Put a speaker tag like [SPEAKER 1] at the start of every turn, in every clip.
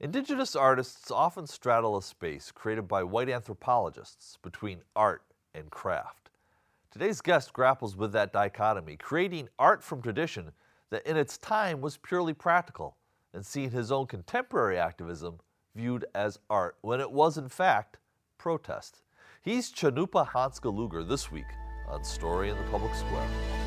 [SPEAKER 1] Indigenous artists often straddle a space created by white anthropologists between art and craft. Today's guest grapples with that dichotomy, creating art from tradition that in its time was purely practical and seeing his own contemporary activism viewed as art when it was in fact protest. He's Cannupa Hanska Luger this week on Story in the Public Square.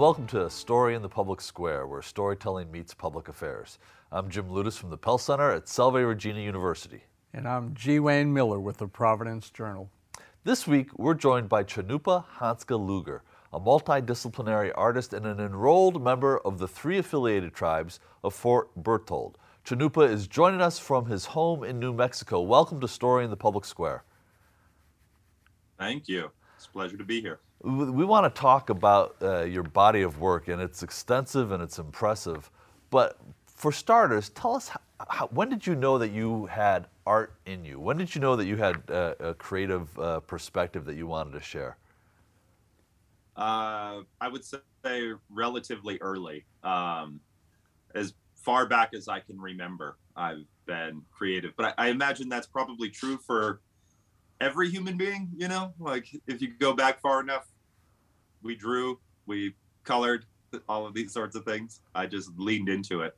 [SPEAKER 1] Welcome to Story in the Public Square, where storytelling meets public affairs. I'm Jim Ludes from the Pell Center at Salve Regina University.
[SPEAKER 2] And I'm G. Wayne Miller with the Providence Journal.
[SPEAKER 1] This week, we're joined by Cannupa Hanska Luger, a multidisciplinary artist and an enrolled member of the three affiliated tribes of Fort Berthold. Cannupa is joining us from his home in New Mexico. Welcome to Story in the Public Square.
[SPEAKER 3] Thank you. It's a pleasure to be here.
[SPEAKER 1] We want to talk about uh, your body of work, and it's extensive and it's impressive. But for starters, tell us how, how, when did you know that you had art in you? When did you know that you had uh, a creative uh, perspective that you wanted to share?
[SPEAKER 3] Uh, I would say relatively early. Um, as far back as I can remember, I've been creative. But I, I imagine that's probably true for every human being, you know, like if you go back far enough, we drew, we colored, all of these sorts of things. I just leaned into it.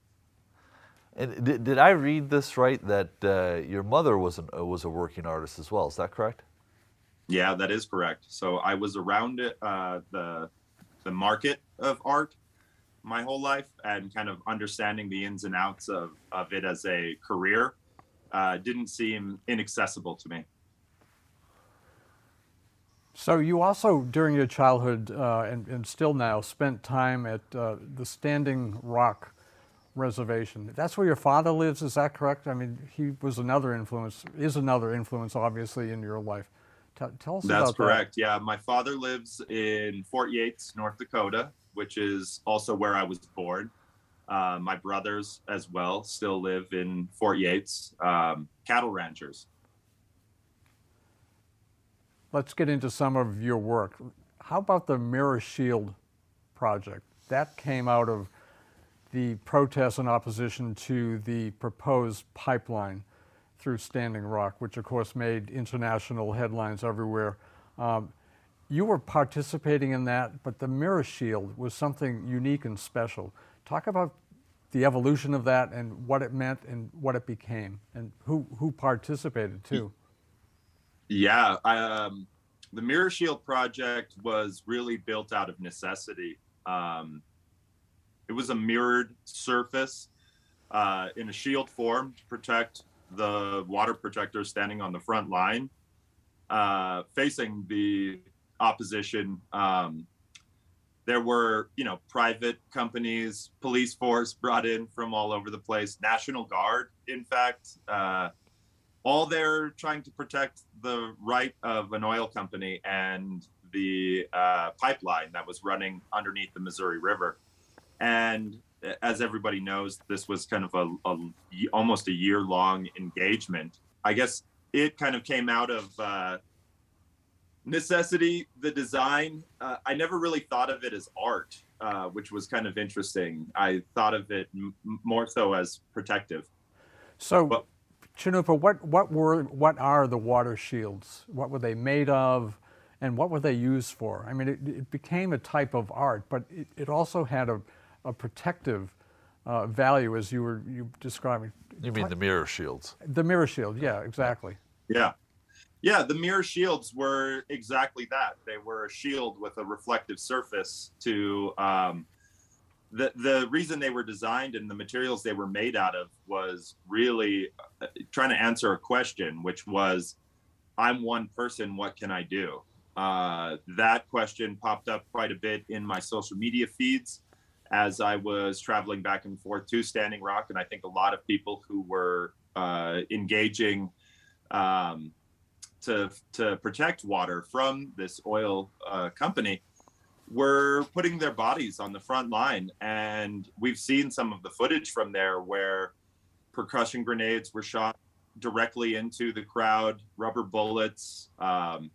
[SPEAKER 1] And did, did I read this right that uh, your mother was an, uh, was a working artist as well? Is that correct?
[SPEAKER 3] Yeah, that is correct. So I was around it, uh, the the market of art my whole life and kind of understanding the ins and outs of, of it as a career uh, didn't seem inaccessible to me.
[SPEAKER 2] So you also, during your childhood uh, and, and, still now, spent time at uh, the Standing Rock Reservation. That's where your father lives, is that correct? I mean, he was another influence, is another influence, obviously, in your life. T- tell us about that.
[SPEAKER 3] That's correct.
[SPEAKER 2] That.
[SPEAKER 3] Yeah, my father lives in Fort Yates, North Dakota, which is also where I was born. Uh, my brothers, as well, still live in Fort Yates, um, cattle ranchers
[SPEAKER 2] let's get into some of your work. How about the Mirror Shield project? That came out of the protests in opposition to the proposed pipeline through Standing Rock, which of course made international headlines everywhere. Um, you were participating in that, but the Mirror Shield was something unique and special. Talk about the evolution of that and what it meant and what it became, and who who participated too.
[SPEAKER 3] Yeah, um, the Mirror Shield project was really built out of necessity. Um, it was a mirrored surface uh, in a shield form to protect the water protectors standing on the front line, uh, facing the opposition. Um, there were, you know, private companies, police force brought in from all over the place, National Guard, in fact. Uh, all they're trying to protect the right of an oil company and the uh, pipeline that was running underneath the Missouri River. And as everybody knows, this was kind of a, a almost a year long engagement. I guess it kind of came out of uh, necessity. The design, uh, I never really thought of it as art, uh, which was kind of interesting. I thought of it m- more so as protective.
[SPEAKER 2] So, but, Cannupa, what, what, were, what are the water shields? What were they made of? And what were they used for? I mean, it, it became a type of art, but it, it also had a, a protective uh, value, as you were you describing.
[SPEAKER 1] You mean the mirror shields?
[SPEAKER 2] The mirror shield, yeah, exactly.
[SPEAKER 3] Yeah. Yeah, the mirror shields were exactly that. They were a shield with a reflective surface to um, the the reason they were designed and the materials they were made out of was really uh, trying to answer a question, which was, "I'm one person. What can I do?" Uh, that question popped up quite a bit in my social media feeds as I was traveling back and forth to Standing Rock, and I think a lot of people who were uh, engaging um, to to protect water from this oil uh, company were putting their bodies on the front line. And we've seen some of the footage from there where percussion grenades were shot directly into the crowd, rubber bullets, um,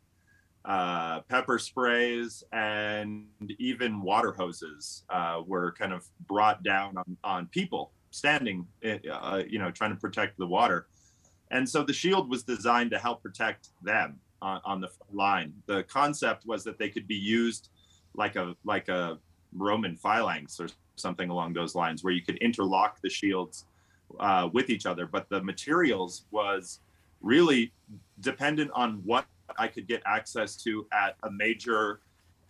[SPEAKER 3] uh, pepper sprays, and even water hoses uh, were kind of brought down on, on people standing, eh, uh, you know, trying to protect the water. And so the shield was designed to help protect them on, on the line. The concept was that they could be used like a like a Roman phalanx or something along those lines, where you could interlock the shields uh, with each other. But the materials was really dependent on what I could get access to at a major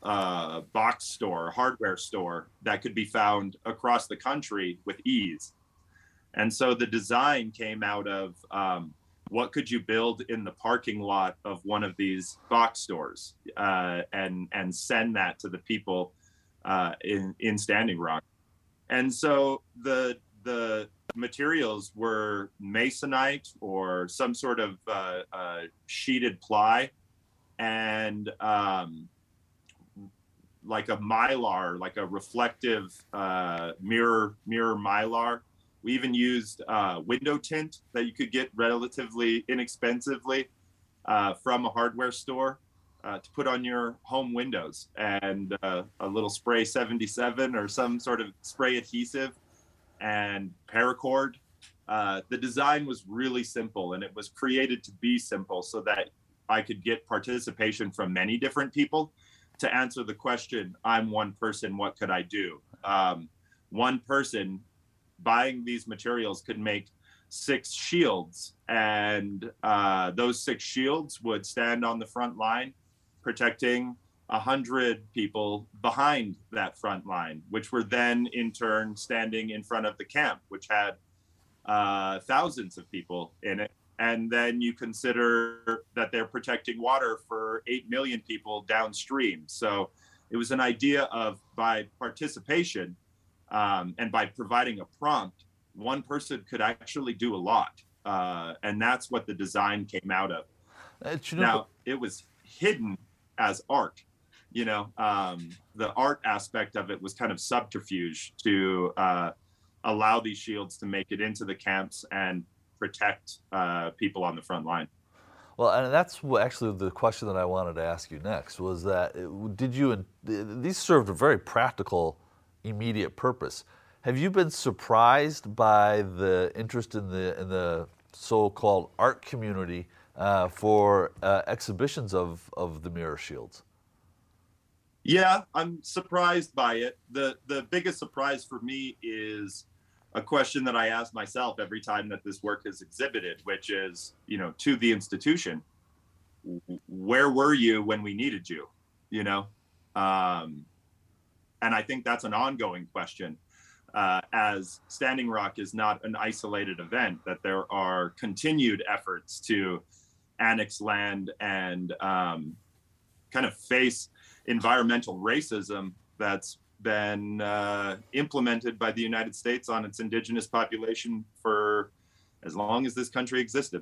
[SPEAKER 3] uh, box store, hardware store that could be found across the country with ease. And so the design came out of um, what could you build in the parking lot of one of these box stores uh, and and send that to the people uh, in in Standing Rock. And so the the materials were masonite or some sort of uh, uh sheeted ply and um, like a mylar, like a reflective uh, mirror mirror mylar we even used uh, window tint that you could get relatively inexpensively uh, from a hardware store uh, to put on your home windows and uh, a little spray 77 or some sort of spray adhesive and paracord. Uh, the design was really simple and it was created to be simple so that I could get participation from many different people to answer the question I'm one person, what could I do? Um, one person buying these materials could make six shields, and uh, those six shields would stand on the front line, protecting a hundred people behind that front line, which were then in turn standing in front of the camp, which had uh, thousands of people in it. And then you consider that they're protecting water for 8 million people downstream. So it was an idea of by participation, um, and by providing a prompt, one person could actually do a lot. Uh, and that's what the design came out of. Uh, now, it was hidden as art. You know, um, the art aspect of it was kind of subterfuge to uh, allow these shields to make it into the camps and protect uh, people on the front line.
[SPEAKER 1] Well, and that's actually the question that I wanted to ask you next was that uh, did you, these served a very practical immediate purpose. Have you been surprised by the interest in the in the so-called art community uh, for uh, exhibitions of of the mirror shields?
[SPEAKER 3] Yeah, I'm surprised by it. the The biggest surprise for me is a question that I ask myself every time that this work is exhibited, which is, you know, to the institution, where were you when we needed you? You know, um, and I think that's an ongoing question. Uh, as Standing Rock is not an isolated event, that there are continued efforts to annex land and um, kind of face environmental racism that's been uh, implemented by the United States on its indigenous population for as long as this country existed.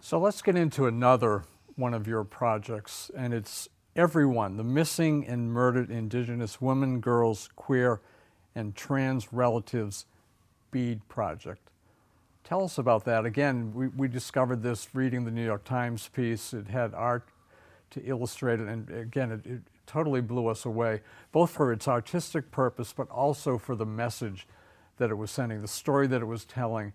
[SPEAKER 2] So let's get into another one of your projects, and it's everyone, the missing and murdered Indigenous women, girls, queer, and trans relatives bead project. Tell us about that. Again, we, we discovered this reading the New York Times piece. It had art to illustrate it, and again, it, it totally blew us away, both for its artistic purpose, but also for the message that it was sending, the story that it was telling,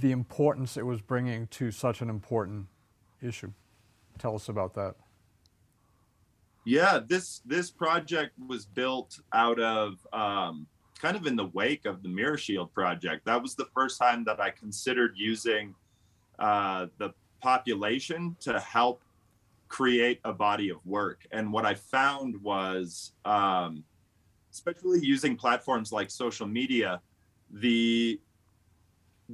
[SPEAKER 2] the importance it was bringing to such an important issue. Tell us about that.
[SPEAKER 3] Yeah, this this project was built out of um, kind of in the wake of the Mirror Shield project. That was the first time that I considered using uh, the population to help create a body of work. And what I found was, um, especially using platforms like social media, the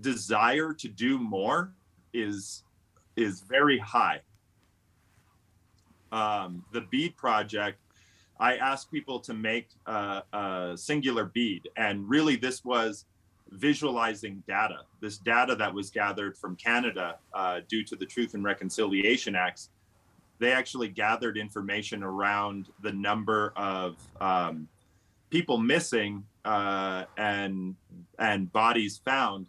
[SPEAKER 3] desire to do more is is very high um, the bead project, I asked people to make a, singular bead. And really, this was visualizing data, this data that was gathered from Canada uh, due to the Truth and Reconciliation Acts they actually gathered information around the number of um, people missing uh, and and bodies found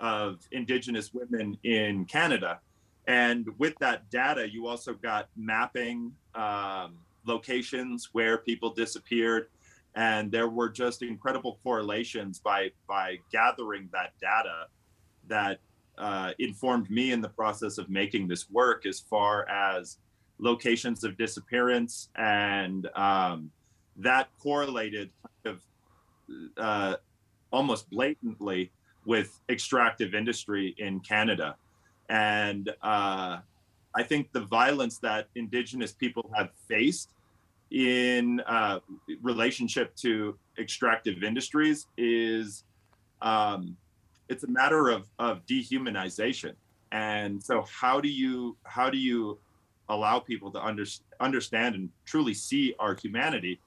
[SPEAKER 3] of Indigenous women in Canada. And with that data, you also got mapping um, locations where people disappeared, and there were just incredible correlations by by gathering that data that uh, informed me in the process of making this work as far as locations of disappearance and um, that correlated kind of uh, almost blatantly with extractive industry in Canada. And uh, I think the violence that Indigenous people have faced in uh, relationship to extractive industries is um, it's a matter of, of dehumanization. And so how do you how do you allow people to under, understand and truly see our humanity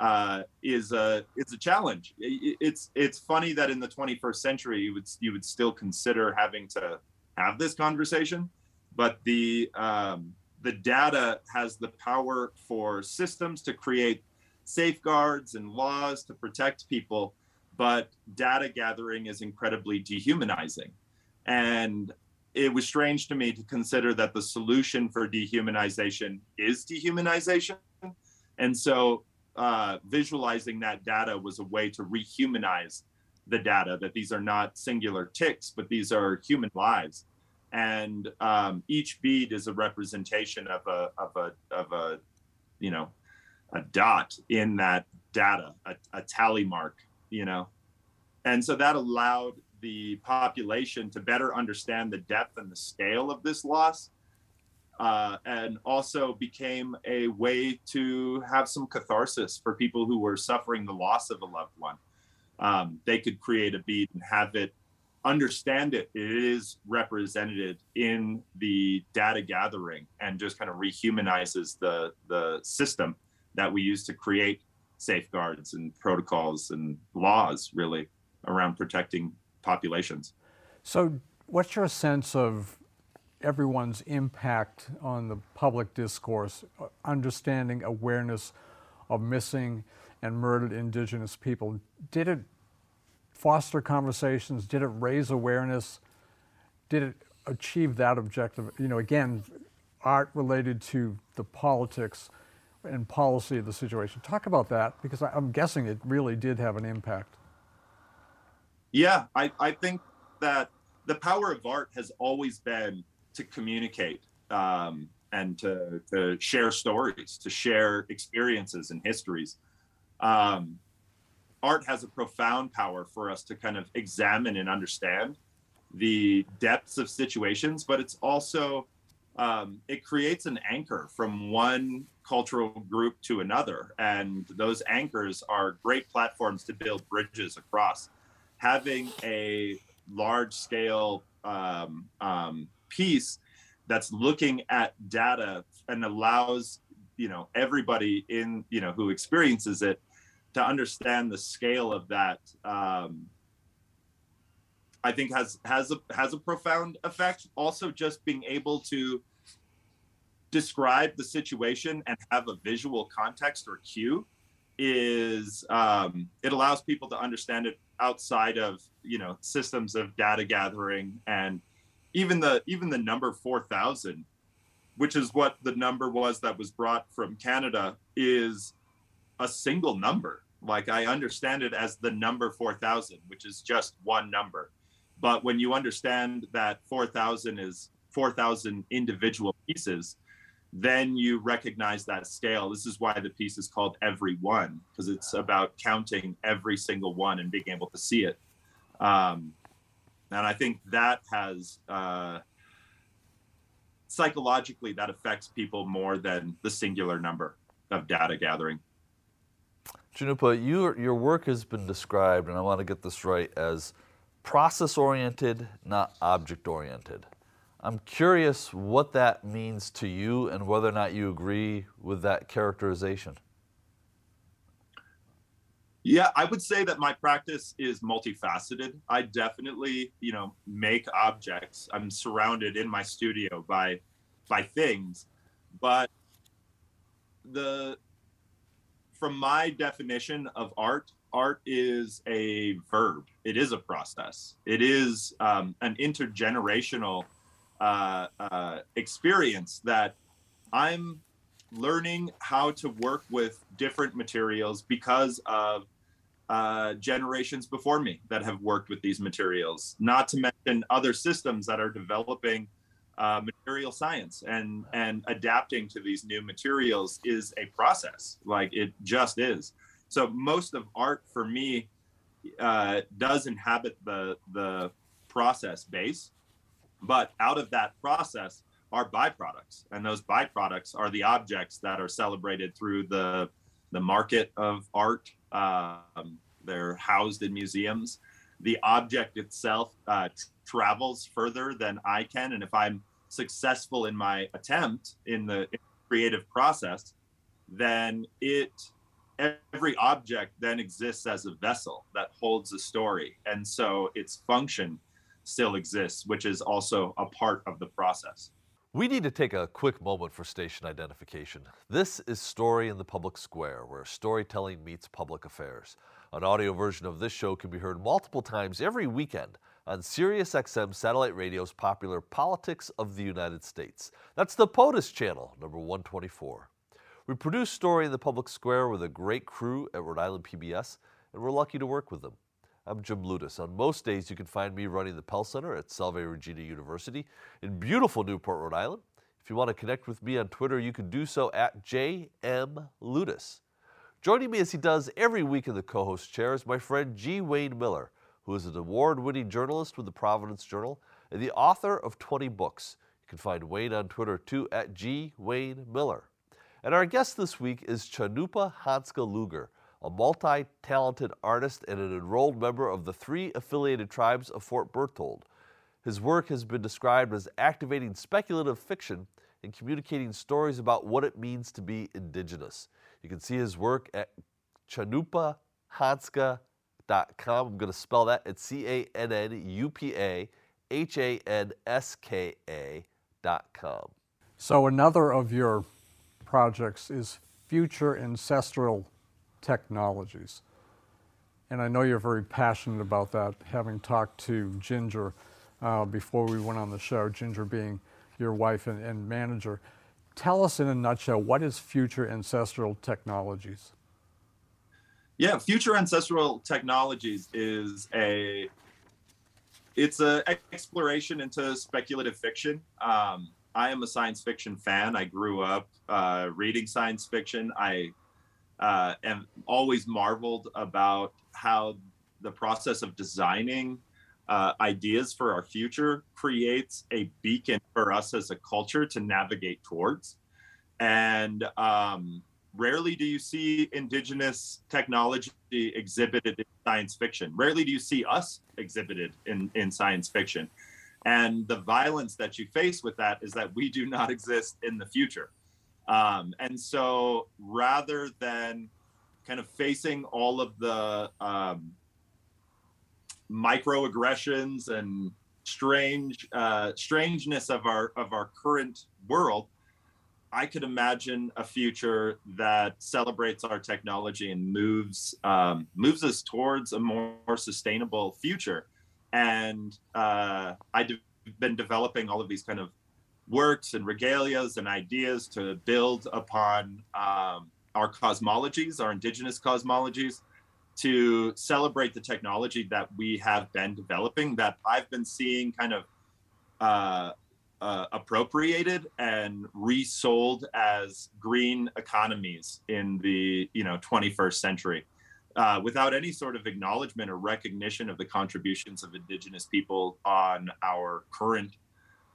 [SPEAKER 3] uh, is a it's a challenge. It's it's funny that in the 21st century you would you would still consider having to have this conversation, but the um, the data has the power for systems to create safeguards and laws to protect people, but data gathering is incredibly dehumanizing, and it was strange to me to consider that the solution for dehumanization is dehumanization, and so uh, visualizing that data was a way to rehumanize the data that these are not singular ticks, but these are human lives. And um, each bead is a representation of a, of a, of a, you know, a dot in that data, a, a tally mark, you know. And so that allowed the population to better understand the depth and the scale of this loss uh, and also became a way to have some catharsis for people who were suffering the loss of a loved one. Um, they could create a bead and have it understand it. It is represented in the data gathering and just kind of rehumanizes the the system that we use to create safeguards and protocols and laws really around protecting populations.
[SPEAKER 2] So, what's your sense of everyone's impact on the public discourse, understanding awareness of missing and murdered Indigenous people. Did it foster conversations? Did it raise awareness? Did it achieve that objective? You know, again, art related to the politics and policy of the situation. Talk about that because I'm guessing it really did have an impact.
[SPEAKER 3] Yeah, I, I think that the power of art has always been to communicate um, and to, to share stories, to share experiences and histories. Um, art has a profound power for us to kind of examine and understand the depths of situations, but it's also um, it creates an anchor from one cultural group to another, and those anchors are great platforms to build bridges across. Having a large scale um, um, piece that's looking at data and allows you know everybody in you know who experiences it to understand the scale of that um, i think has has a has a profound effect. Also just being able to describe the situation and have a visual context or cue is um, it allows people to understand it outside of you know systems of data gathering and even the even the number 4000 which is what the number was that was brought from canada is a single number. Like i understand it as the number 4000 which is just one number. But when you understand that 4000 is 4000 individual pieces then you recognize that scale. This is why the piece is called every one because it's about counting every single one and being able to see it. Um, and I think that has uh, psychologically that affects people more than the singular number of data gathering.
[SPEAKER 1] Cannupa, you, your work has been described, and I want to get this right, as process oriented, not object oriented. I'm curious what that means to you and whether or not you agree with that characterization.
[SPEAKER 3] Yeah, I would say that my practice is multifaceted. I definitely, you know, make objects. I'm surrounded in my studio by by things, but the from my definition of art, art is a verb. It is a process. It is um, an intergenerational uh, uh, experience that I'm learning how to work with different materials because of uh, generations before me that have worked with these materials, not to mention other systems that are developing uh, material science and and adapting to these new materials is a process like it just is. So most of art for me uh, does inhabit the the process base but out of that process are byproducts and those byproducts are the objects that are celebrated through the the market of art um, they're housed in museums. The object itself uh, travels further than i can and if i'm successful in my attempt in the creative process, then it every object then exists as a vessel that holds a story. And so its function still exists, which is also a part of the process.
[SPEAKER 1] We need to take a quick moment for station identification. This is Story in the Public Square, where storytelling meets public affairs. An audio version of this show can be heard multiple times every weekend on SiriusXM satellite radio's popular Politics of the United States. That's the POTUS channel, number 124. We produce Story in the Public Square with a great crew at Rhode Island PBS, and we're lucky to work with them. I'm Jim Ludes. On most days, you can find me running the Pell Center at Salve Regina University in beautiful Newport, Rhode Island. If you want to connect with me on Twitter, you can do so at JM Joining me as he does every week in the co host chair is my friend G. Wayne Miller who is an award winning journalist with the Providence Journal and the author of 20 books. You can find Wayne on Twitter too at G. Wayne Miller. And our guest this week is Cannupa Hanska Luger, a multi talented artist and an enrolled member of the three affiliated tribes of Fort Berthold. His work has been described as activating speculative fiction and communicating stories about what it means to be indigenous. You can see his work at cannupahanska.com cannupa.com. I'm going to spell that. It's C A N N U P A H A N S K A.com.
[SPEAKER 2] So, another of your projects is future ancestral technologies. And I know you're very passionate about that, having talked to Ginger uh, before we went on the show, Ginger being your wife and, and manager. Tell us in a nutshell what is future ancestral technologies?
[SPEAKER 3] Yeah, future ancestral technologies is a it's an exploration into speculative fiction. Um, I am a science fiction fan. I grew up uh, reading science fiction. I uh, am always marveled about how the process of designing uh, ideas for our future creates a beacon for us as a culture to navigate towards. And um, rarely do you see indigenous technology exhibited in science fiction. Rarely do you see us exhibited in, in science fiction. And the violence that you face with that is that we do not exist in the future. Um, and so rather than kind of facing all of the um, microaggressions and strange uh, strangeness of our of our current world, I could imagine a future that celebrates our technology and moves um, moves us towards a more, sustainable future. And uh, I've been developing all of these kind of works and regalias and ideas to build upon um, our cosmologies, our indigenous cosmologies, to celebrate the technology that we have been developing. That I've been seeing kind of uh, uh, appropriated and resold as green economies in the you know 21st century uh, without any sort of acknowledgement or recognition of the contributions of indigenous people on our current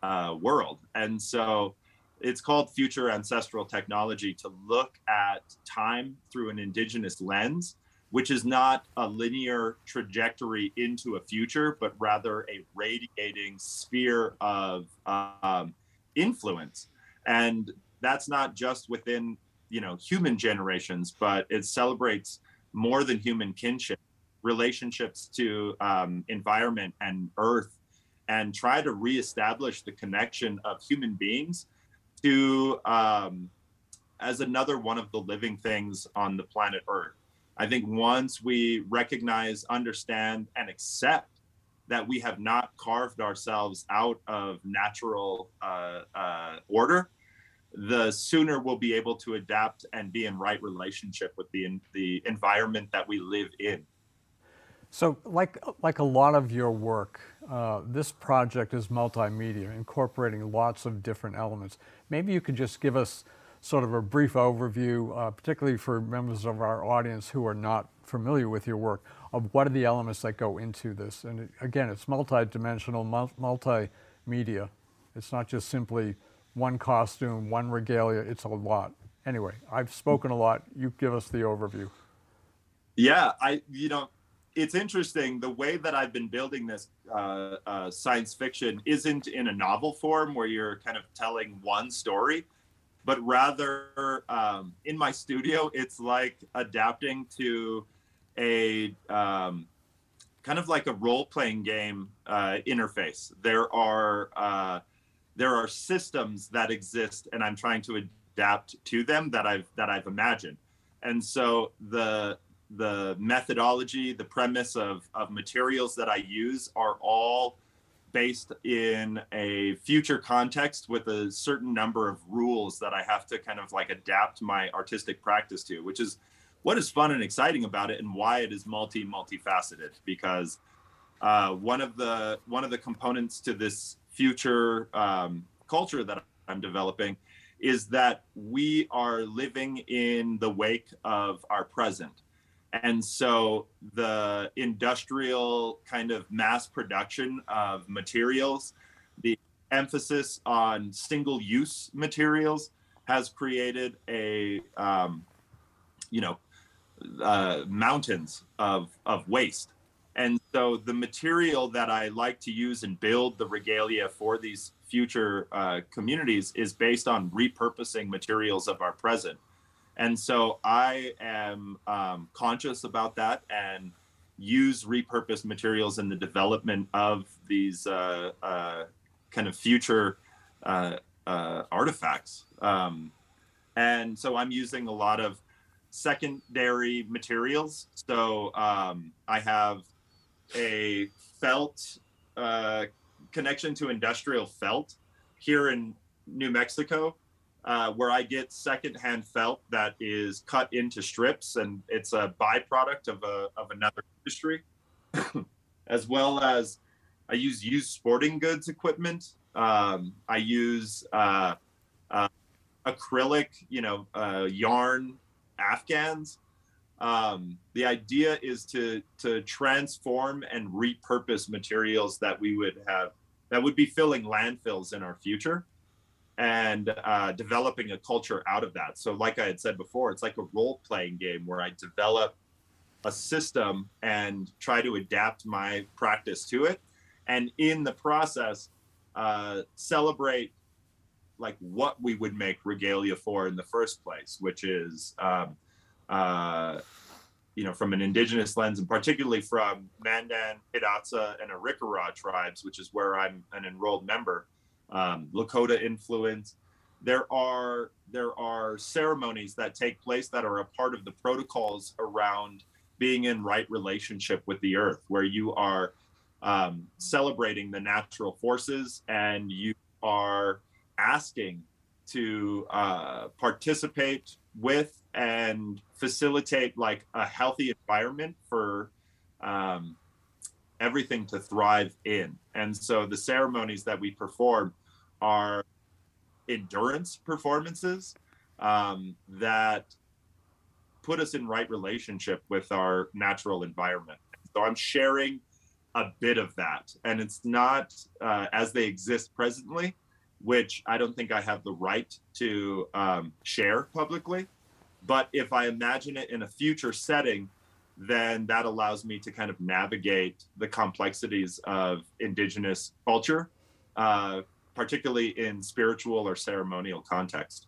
[SPEAKER 3] uh, world. And so it's called future ancestral technology to look at time through an indigenous lens which is not a linear trajectory into a future, but rather a radiating sphere of um, influence. And that's not just within you know human generations, but it celebrates more than human kinship, relationships to um, environment and earth, and try to reestablish the connection of human beings to um, as another one of the living things on the planet Earth. I think once we recognize, understand, and accept that we have not carved ourselves out of natural uh, uh, order, the sooner we'll be able to adapt and be in right relationship with the the environment that we live in.
[SPEAKER 2] So, like like a lot of your work, uh, this project is multimedia, incorporating lots of different elements. Maybe you could just give us sort of a brief overview, uh, particularly for members of our audience who are not familiar with your work, of what are the elements that go into this. And again, it's multi-dimensional, multimedia. It's not just simply one costume, one regalia, it's a lot. Anyway, I've spoken a lot. You give us the overview.
[SPEAKER 3] Yeah, I, you know, it's interesting. The way that I've been building this uh, uh, science fiction isn't in a novel form where you're kind of telling one story, but rather um, in my studio, it's like adapting to a um, kind of like a role playing game uh, interface. There are uh, there are systems that exist, and I'm trying to adapt to them that I've that I've imagined. And so the the methodology, the premise of, of materials that I use are all based in a future context with a certain number of rules that I have to kind of like adapt my artistic practice to, which is what is fun and exciting about it and why it is multi multifaceted. Because uh, one of the one of the components to this future um, culture that I'm developing is that we are living in the wake of our present and so the industrial kind of mass production of materials, the emphasis on single use materials has created a, um, you know, uh, mountains of, of waste. And so the material that I like to use and build the regalia for these future uh, communities is based on repurposing materials of our present. And so I am um, conscious about that and use repurposed materials in the development of these uh, uh, kind of future uh, uh artifacts. Um, and so I'm using a lot of secondary materials. So um, I have a felt uh, connection to industrial felt here in New Mexico uh, where I get secondhand felt that is cut into strips, and it's a byproduct of a of another industry, as well as I use used sporting goods equipment. Um, I use uh, uh, acrylic, you know, uh, yarn afghans. Um, the idea is to to transform and repurpose materials that we would have that would be filling landfills in our future and uh, developing a culture out of that. So, like I had said before, it's like a role playing game where I develop a system and try to adapt my practice to it. And in the process, uh, celebrate like what we would make regalia for in the first place, which is, um, uh, you know, from an indigenous lens, and particularly from Mandan, Hidatsa, and Arikara tribes, which is where I'm an enrolled member um, Lakota influence. There are there are ceremonies that take place that are a part of the protocols around being in right relationship with the earth, where you are um, celebrating the natural forces and you are asking to uh, participate with and facilitate like a healthy environment for um, everything to thrive in. And so the ceremonies that we perform are endurance performances um, that put us in right relationship with our natural environment. So I'm sharing a bit of that, and it's not uh, as they exist presently, which I don't think I have the right to um, share publicly. But if I imagine it in a future setting, then that allows me to kind of navigate the complexities of indigenous culture, uh, particularly in spiritual or ceremonial context.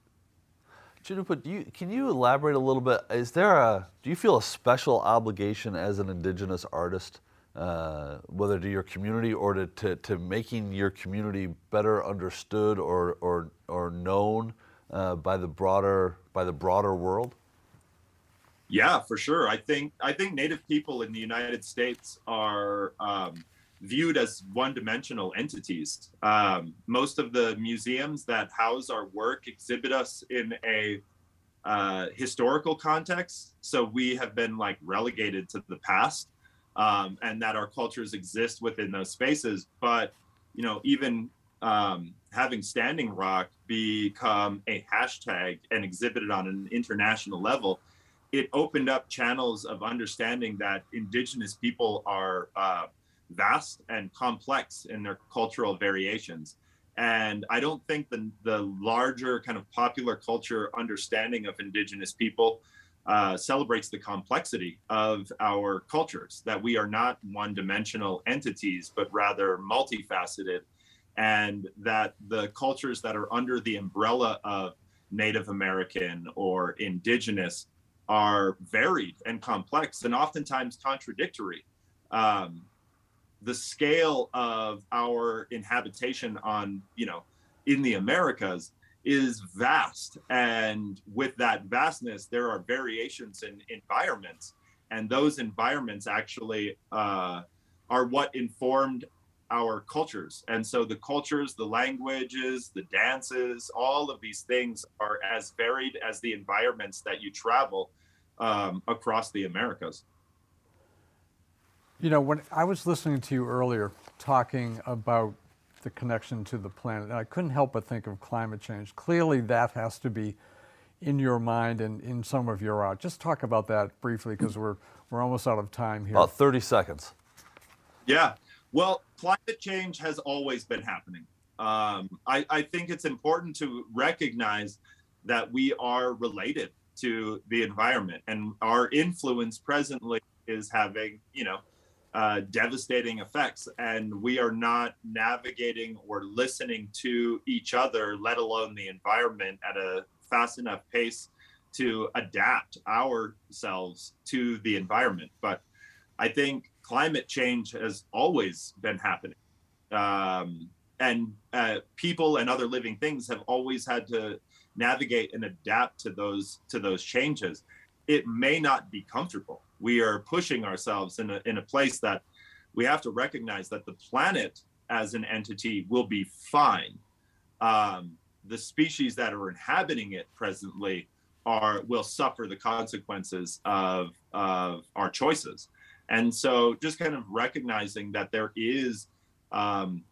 [SPEAKER 1] Do you, can you elaborate a little bit? Is there a, do you feel a special obligation as an indigenous artist uh, whether to your community or to, to, to, making your community better understood or, or, or known uh, by the broader by the broader world?
[SPEAKER 3] Yeah, for sure. I think I think Native people in the United States are um, viewed as one-dimensional entities. Um, most of the museums that house our work exhibit us in a uh, historical context, so we have been like relegated to the past, um, and that our cultures exist within those spaces. But you know, even um, having Standing Rock become a hashtag and exhibited on an international level, it opened up channels of understanding that Indigenous people are uh, vast and complex in their cultural variations. And I don't think the, the larger kind of popular culture understanding of Indigenous people uh, celebrates the complexity of our cultures, that we are not one dimensional entities, but rather multifaceted and that the cultures that are under the umbrella of Native American or indigenous are varied and complex and oftentimes contradictory. Um, the scale of our inhabitation on, you know, in the Americas is vast. And with that vastness, there are variations in environments. And those environments actually uh, are what informed our cultures. And so the cultures, the languages, the dances, all of these things are as varied as the environments that you travel um, across the Americas.
[SPEAKER 2] You know, when I was listening to you earlier talking about the connection to the planet, I couldn't help but think of climate change. Clearly, that has to be in your mind and in some of your art. Just talk about that briefly because we're, we're almost out of time here.
[SPEAKER 1] About 30 seconds.
[SPEAKER 3] Yeah. Well, climate change has always been happening. Um, I, I think it's important to recognize that we are related to the environment and our influence presently is having, you know, uh, devastating effects. And we are not navigating or listening to each other, let alone the environment, at a fast enough pace to adapt ourselves to the environment. But I think climate change has always been happening. Um, and uh, people and other living things have always had to navigate and adapt to those to those changes. It may not be comfortable. We are pushing ourselves in a, in a place that we have to recognize that the planet as an entity will be fine. Um, the species that are inhabiting it presently are will suffer the consequences of of our choices. And so just kind of recognizing that there is, um,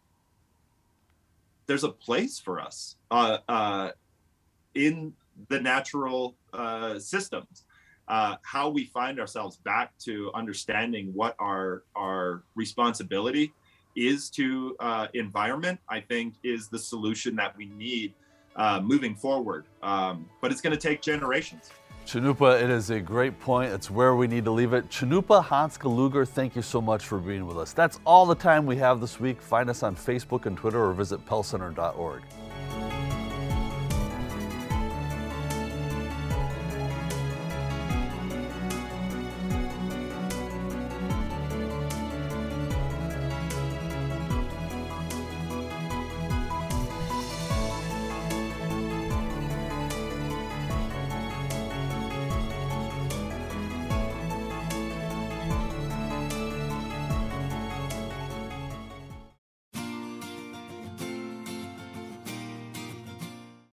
[SPEAKER 3] there's a place for us uh, uh, in the natural uh, systems. Uh, how we find ourselves back to understanding what our our responsibility is to uh, environment, I think, is the solution that we need uh, moving forward. Um, but it's going to take generations.
[SPEAKER 1] Cannupa, it is a great point. It's where we need to leave it. Cannupa Hanska Luger, thank you so much for being with us. That's all the time we have this week. Find us on Facebook and Twitter or visit pellcenter.org.